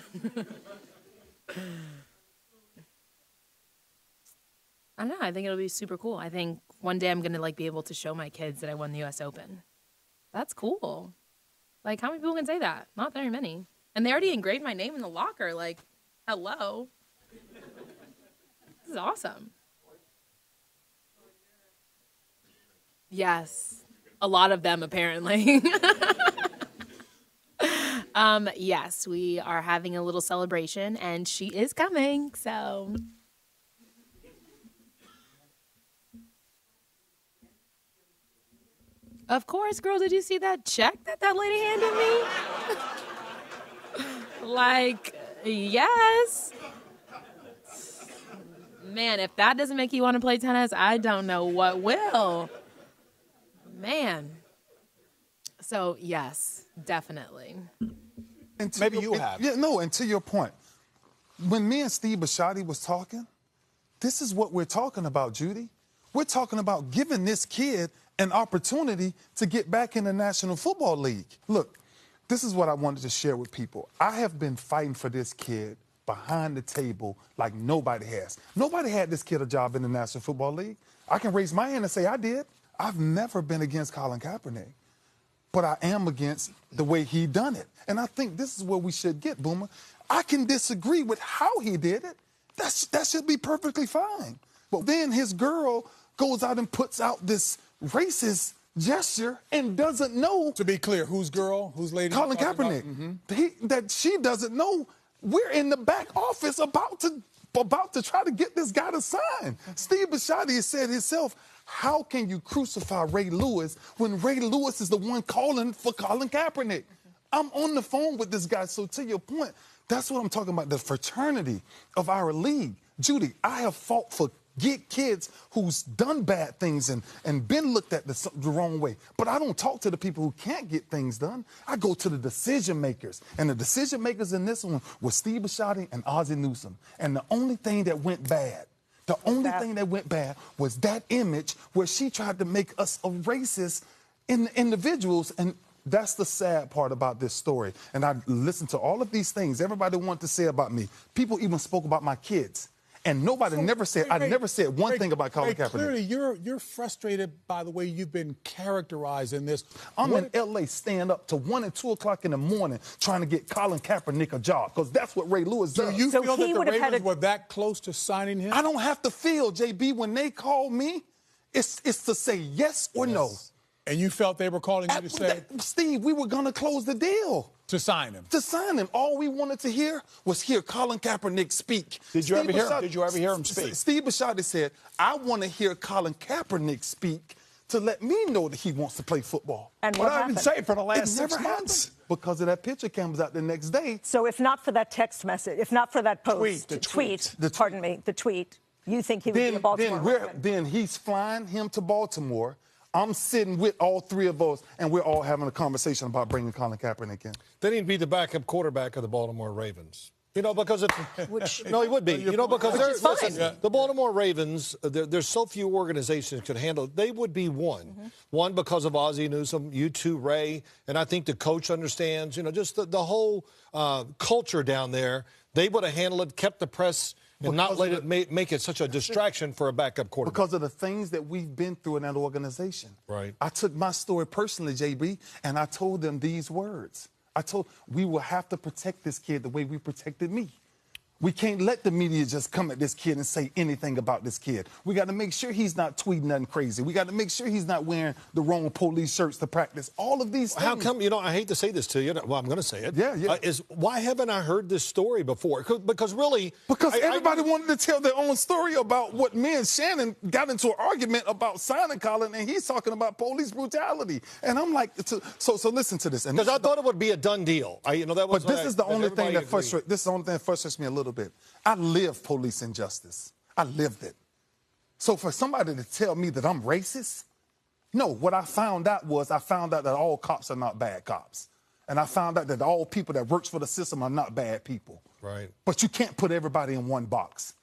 I don't know. I think it'll be super cool. I think one day I'm gonna like be able to show my kids that I won the U.S. Open. That's cool. Like, how many people can say that? Not very many. And they already engraved my name in the locker. Like, hello. This is awesome. Yes. A lot of them, apparently. um, yes, we are having a little celebration, and she is coming. So. Of course, girl. Did you see that check that that lady handed me? like, yes. Man, if that doesn't make you want to play tennis, I don't know what will. Man. So, yes, definitely. And Maybe you have. Yeah, no, and to your point, when me and Steve Bisciotti was talking, this is what we're talking about, Judy. We're talking about giving this kid an opportunity to get back in the National Football League. Look, this is what I wanted to share with people. I have been fighting for this kid behind the table like nobody has. Nobody had this kid a job in the National Football League. I can raise my hand and say I did. I've never been against Colin Kaepernick, but I am against the way he done it. And I think this is where we should get, Boomer. I can disagree with how he did it. That's, that should be perfectly fine. But then his girl goes out and puts out this racist gesture and doesn't know. To be clear, whose girl? Who's lady? Colin Kaepernick. Mm-hmm. He, that she doesn't know. We're in the back office about to about to try to get this guy to sign. Steve Bisciotti said himself, how can you crucify Ray Lewis when Ray Lewis is the one calling for Colin Kaepernick? I'm on the phone with this guy. So to your point, that's what I'm talking about, the fraternity of our league. Judy, I have fought for get kids who's done bad things and, and been looked at the, the, wrong way. But I don't talk to the people who can't get things done. I go to the decision makers. And the decision makers in this one were Steve Bisciotti and Ozzie Newsome. And the only thing that went bad, The only that? thing that went bad was that image where she tried to make us a racist in individuals. And that's the sad part about this story. And I listened to all of these things everybody wanted to say about me. People even spoke about my kids. And nobody so, never said, I never said one thing about Colin Kaepernick. Clearly, you're, you're frustrated by the way you've been characterized in this. I'm what in L.A. staying up to 1 and 2 o'clock in the morning trying to get Colin Kaepernick a job because that's what Ray Lewis does. Do you so feel that the Ravens a... were that close to signing him? I don't have to feel, JB, when they call me, it's, it's to say yes or yes. no. And you felt they were calling you to say, Steve, we were going to close the deal. To sign him. To sign him. All we wanted to hear was hear Colin Kaepernick speak. Did you ever hear? Bisciotti, did you ever hear him speak? Steve Bisciotti said, "I want to hear Colin Kaepernick speak." To let me know that he wants to play football. And what, I've been saying for the last six months. Because of that picture comes out the next day. So if not for that text message, if not for that post, tweet, the tweet, tweet, pardon me, the tweet, you think he would then, be a Baltimore then, then he's flying him to Baltimore I'm sitting with all three of us, and we're all having a conversation about bringing Colin Kaepernick in. Then he'd be the backup quarterback of the Baltimore Ravens. You know, because it's which no, he would be. You know, because listen, the Baltimore Ravens. Uh, there, there's so few organizations could handle. it. They would be one, mm-hmm. one because of Ozzie Newsome, you two, Ray, and I think the coach understands. You know, just the, the whole uh, culture down there. They would have handled it, kept the press and not let it make, make it such a distraction for a backup quarterback. Because of the things that we've been through in that organization. Right. I took my story personally, JB, and I told them these words. I told we will have to protect this kid the way we protected me. We can't let the media just come at this kid and say anything about this kid. We got to make sure he's not tweeting nothing crazy. We got to make sure he's not wearing the wrong police shirts to practice. All of these things. How come, you know, I hate to say this to you. Well, I'm going to say it. Yeah, yeah. Uh, is why haven't I heard this story before? Because really. Because I, everybody I, wanted to tell their own story about what me and Shannon got into an argument about signing Colin, and he's talking about police brutality. And I'm like, so so listen to this. Because I thought it would be a done deal. I, you know, that was. But this is the only thing that frustrates. This is the only thing that frustrates me a little bit. I lived police injustice. I lived it. So for somebody to tell me that I'm racist, no, what I found out was I found out that all cops are not bad cops. And I found out that all people that works for the system are not bad people. Right. But you can't put everybody in one box.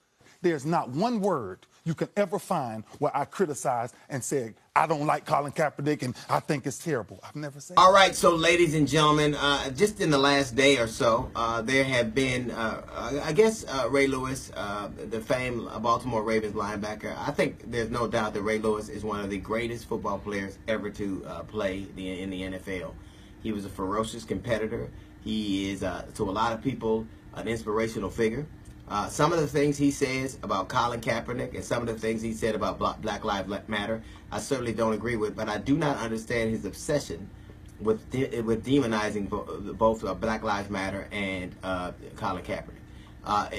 There's not one word you can ever find where I criticized and said, I don't like Colin Kaepernick and I think it's terrible. I've never said All right, so ladies and gentlemen, uh, just in the last day or so, uh, there have been, uh, I guess, uh, Ray Lewis, uh, the famed Baltimore Ravens linebacker. I think there's no doubt that Ray Lewis is one of the greatest football players ever to uh, play the, in the NFL. He was a ferocious competitor. He is, to a lot of people, an inspirational figure. Uh, some of the things he says about Colin Kaepernick and some of the things he said about Black Lives Matter, I certainly don't agree with. But I do not understand his obsession with de with demonizing both uh, Black Lives Matter and uh, Colin Kaepernick. Uh,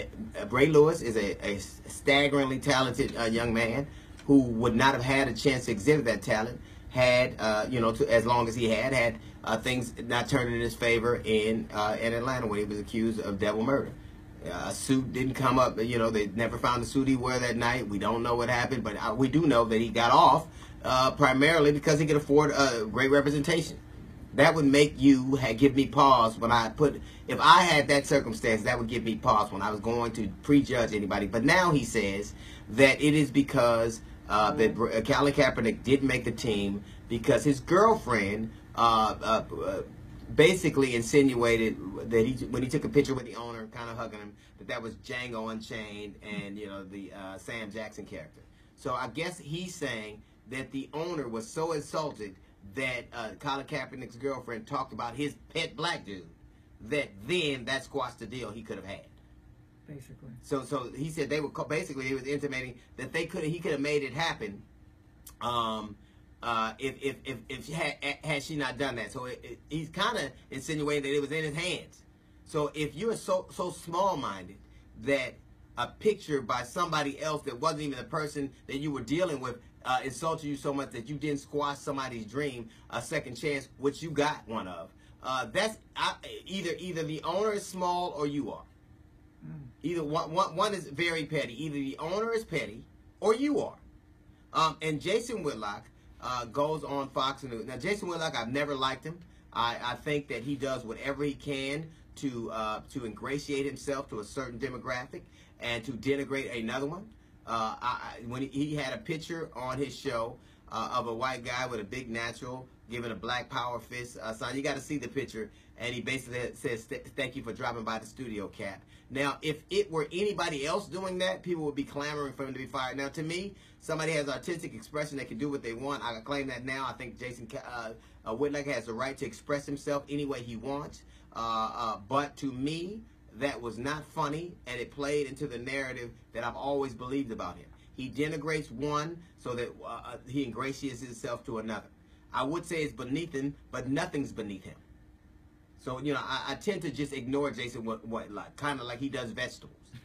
Ray Lewis is a, a staggeringly talented uh, young man who would not have had a chance to exhibit that talent had, uh, you know, to, as long as he had had things not turned in his favor in in Atlanta when he was accused of double murder. A suit didn't come up. You know, they never found the suit he wore that night. We don't know what happened, but we do know that he got off uh, primarily because he could afford a great representation. That would make you give me pause when I put. If I had that circumstance, that would give me pause when I was going to prejudge anybody. But now he says that it is because uh, that uh, Colin Kaepernick did make the team because his girlfriend uh, uh basically insinuated that he when he took a picture with the owner, kind of hugging him, that that was Django Unchained and you know the uh, Sam Jackson character. So I guess he's saying that the owner was so insulted that uh, Colin Kaepernick's girlfriend talked about his pet black dude that then that squashed the deal he could have had. Basically. So so he said they were basically he was intimating that they could he could have made it happen. Um, uh, if if if, if had, had she not done that. So it, it, he's kind of insinuating that it was in his hands. So if you're so so small minded that a picture by somebody else that wasn't even the person that you were dealing with uh, insulted you so much that you didn't squash somebody's dream a second chance, which you got one of. Uh, that's I, either either the owner is small or you are. Mm. Either one, one, one is very petty. Either the owner is petty or you are. Um, and Jason Whitlock uh, goes on Fox News. Now, Jason Whitlock, I've never liked him. I, I think that he does whatever he can to uh, to ingratiate himself to a certain demographic and to denigrate another one. Uh, I, when he, had a picture on his show uh, of a white guy with a big natural giving a black power fist uh, sign. You got to see the picture, and he basically says, "Thank you for dropping by the studio, Cap." Now, if it were anybody else doing that, people would be clamoring for him to be fired. Now, to me, somebody has artistic expression; they can do what they want. I claim that now. I think Jason uh, uh, Whitlock has the right to express himself any way he wants. Uh, uh, but to me, that was not funny, and it played into the narrative that I've always believed about him. He denigrates one so that uh, uh, he ingratiates himself to another. I would say it's beneath him, but nothing's beneath him. So you know, I, I tend to just ignore Jason what, what like kind of like he does vegetables.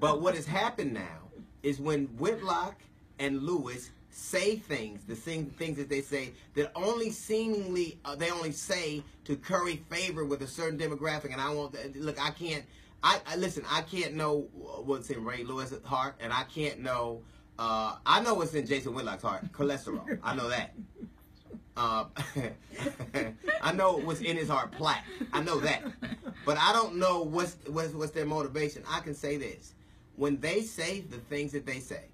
but what has happened now is when Whitlock and Lewis say things, the same things that they say that only seemingly uh, they only say to curry favor with a certain demographic. And I want look, I can't. I, I listen. I can't know what's in Ray Lewis' heart, and I can't know. Uh, I know what's in Jason Whitlock's heart: cholesterol. I know that. Uh, I know what's in his heart: plaque. I know that, but I don't know what's what's, what's their motivation. I can say this: when they say the things that they say,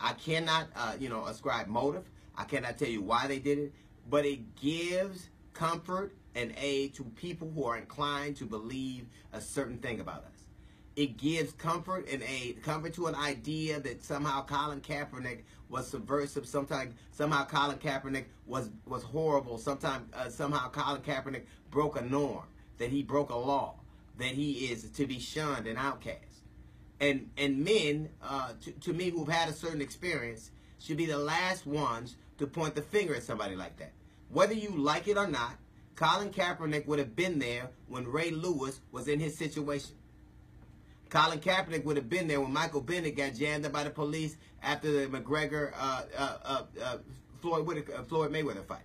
I cannot, uh, you know, ascribe motive. I cannot tell you why they did it, but it gives comfort and aid to people who are inclined to believe a certain thing about us. It gives comfort and aid, comfort to an idea that somehow Colin Kaepernick was subversive. Sometimes, somehow Colin Kaepernick was was horrible. Sometimes, uh, somehow Colin Kaepernick broke a norm. That he broke a law. That he is to be shunned and outcast and and men, uh, to, to me, who've had a certain experience, should be the last ones to point the finger at somebody like that. Whether you like it or not, Colin Kaepernick would have been there when Ray Lewis was in his situation. Colin Kaepernick would have been there when Michael Bennett got jammed up by the police after the McGregor uh, uh, uh, uh Floyd uh, Floyd Mayweather fight.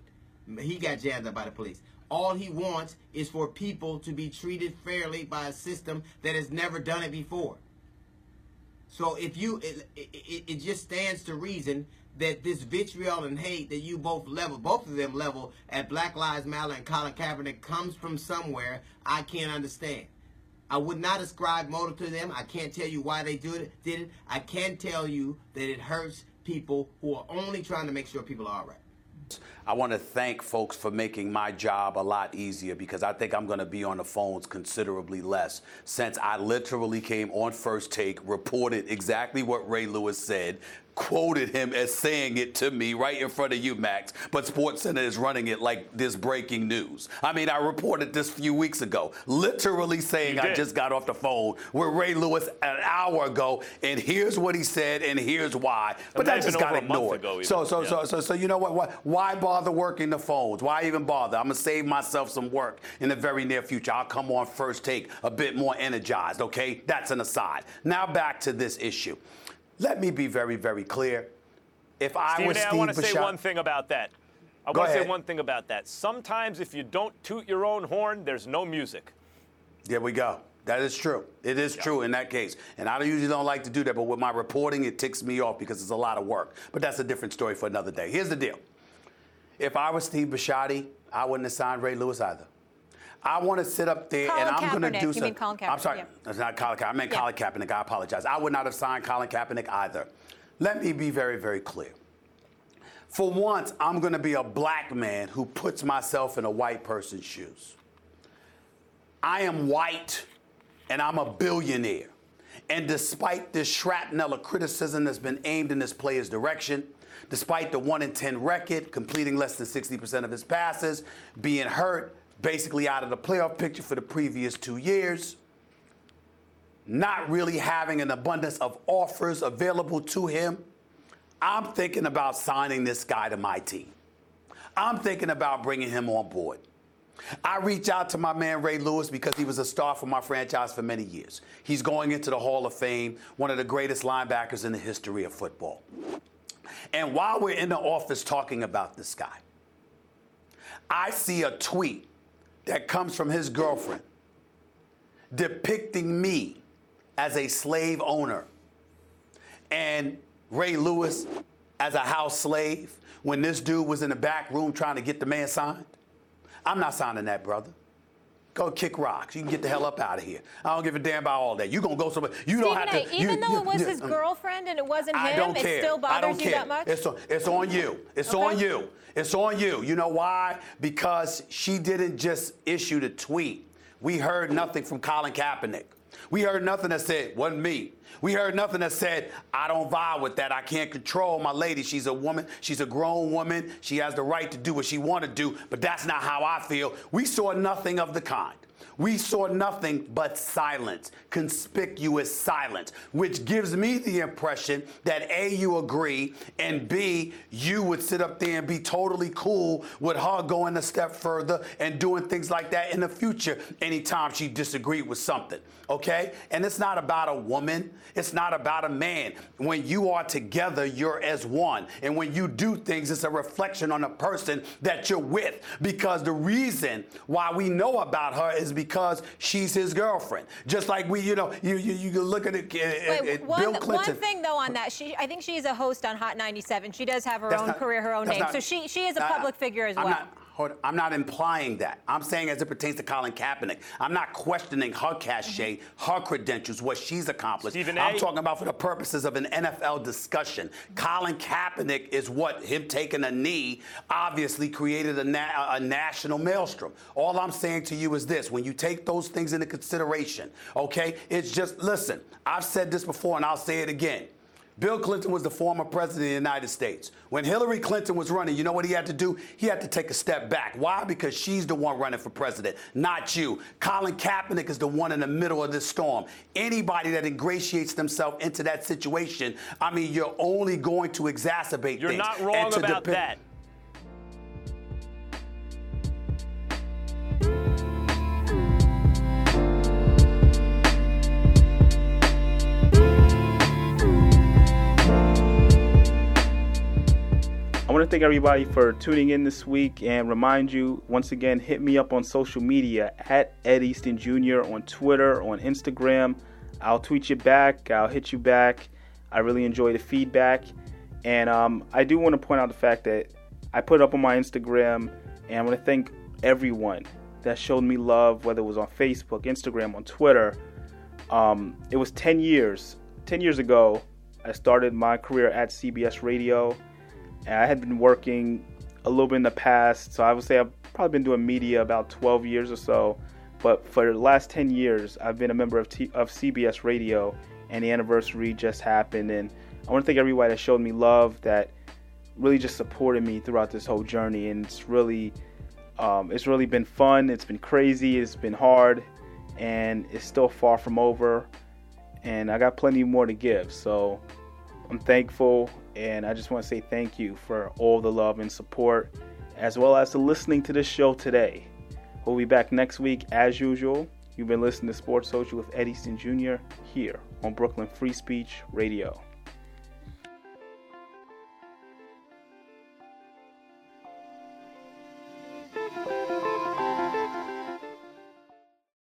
He got jammed up by the police. All he wants is for people to be treated fairly by a system that has never done it before. So if you, it, it, it, just stands to reason that this vitriol and hate that you both level, both of them level at Black Lives Matter and Colin Kaepernick comes from somewhere I can't understand. I would not ascribe motive to them. I can't tell you why they do it, did it. I can tell you that it hurts people who are only trying to make sure people are all right. I want to thank folks for making my job a lot easier because I think I'm going to be on the phones considerably less since I literally came on first take, reported exactly what Ray Lewis said, quoted him as saying it to me right in front of you, Max. But SportsCenter is running it like this breaking news. I mean, I reported this a few weeks ago, literally saying I just got off the phone with Ray Lewis an hour ago, and here's what he said, and here's why. But that just got ignored. so, so, yeah. so, so, so, you know what? Why, why bother working the phones? Why even bother? I'm gonna save myself some work in the very near future. I'll come on first take a bit more energized. Okay, that's an aside. Now back to this issue. Let me be very, very clear. If I Stephen was Steve I want to say one thing about that. I want to say one thing about that. Sometimes if you don't toot your own horn, there's no music. There we go. That is true. It is yeah. true in that case. And I usually don't like to do that, but with my reporting, it ticks me off because it's a lot of work. But that's a different story for another day. Here's the deal. If I was Steve Bisciotti, I wouldn't have signed Ray Lewis either. I want to sit up there Colin and I'm going to do something. I'm sorry, yeah. that's not Colin Kaepernick. I meant yeah. Colin Kaepernick. I apologize. I would not have signed Colin Kaepernick either. Let me be very, very clear. For once, I'm going to be a black man who puts myself in a white person's shoes. I am white and I'm a billionaire. And despite this shrapnel of criticism that's been aimed in this player's direction, despite the 1 in 10 record, completing less than 60% of his passes, being hurt, basically out of the playoff picture for the previous two years, not really having an abundance of offers available to him, I'm thinking about signing this guy to my team. I'm thinking about bringing him on board. I reach out to my man Ray Lewis because he was a star for my franchise for many years. He's going into the Hall of Fame, one of the greatest linebackers in the history of football. And while we're in the office talking about this guy, I see a tweet that comes from his girlfriend depicting me as a slave owner and Ray Lewis as a house slave when this dude was in the back room trying to get the man signed. I'm not signing that, brother. Go kick rocks. You can get the hell up out of here. I don't give a damn about all that. You gonna go somewhere. You Stephen don't have A, to. even you, though you, it was you, his um, girlfriend and it wasn't I him, don't it care. still I bothers don't you that much? It's on, it's on you. It's Okay. on you. It's on you. You know why? Because she didn't just issue the tweet. We heard nothing from Colin Kaepernick. We heard nothing that said, wasn't me. We heard nothing that said, I don't vibe with that. I can't control my lady. She's a woman. She's a grown woman. She has the right to do what she want to do, but that's not how I feel. We saw nothing of the kind. We saw nothing but silence, conspicuous silence, which gives me the impression that A, you agree, and B, you would sit up there and be totally cool with her going a step further and doing things like that in the future anytime she disagreed with something. Okay? And it's not about a woman, it's not about a man. When you are together, you're as one. And when you do things, it's a reflection on the person that you're with. Because the reason why we know about her is because she's his girlfriend. Just like we, you know, you you, you look at it. at- Wait, at one, Bill Clinton. one thing though on that, she I think she's a host on Hot 97. She does have her That's own not- career, her own name. not- so she she is a public figure as I'm well. Not, hold on, I'm not implying that. I'm saying as it pertains to Colin Kaepernick. I'm not questioning her cachet, her credentials, what she's accomplished. Stephen I'm A. talking about for the purposes of an NFL discussion. Colin Kaepernick is what him taking a knee obviously created a, na- a national maelstrom. All I'm saying to you is this: when you take those things into consideration, okay, it's just listen. I've said this before, and I'll say it again. Bill Clinton was the former president of the United States. When Hillary Clinton was running, you know what he had to do? He had to take a step back. Why? Because she's the one running for president, not you. Colin Kaepernick is the one in the middle of this storm. Anybody that ingratiates themselves into that situation, I mean, you're only going to exacerbate You're things. not And wrong about that. Want to thank everybody for tuning in this week and remind you once again hit me up on social media at Ed Easton Jr. on Twitter, on Instagram. I'll tweet you back, I'll hit you back. I really enjoy the feedback. And um, I do want to point out the fact that I put up on my Instagram, and I want to thank everyone that showed me love, whether it was on Facebook, Instagram, on Twitter. Um, it was 10 years. 10 years ago, I started my career at CBS Radio. And I had been working a little bit in the past, so I would say I've probably been doing media about 12 years or so. But for the last 10 years, I've been a member of, T- of CBS Radio, and the anniversary just happened. And I want to thank everybody that showed me love, that really just supported me throughout this whole journey. And it's really, um, it's really been fun. It's been crazy. It's been hard, and it's still far from over. And I got plenty more to give. So I'm thankful, and I just want to say thank you for all the love and support, as well as to listening to this show today. We'll be back next week as usual. You've been listening to Sports Social with Ed Easton Jr. here on Brooklyn Free Speech Radio.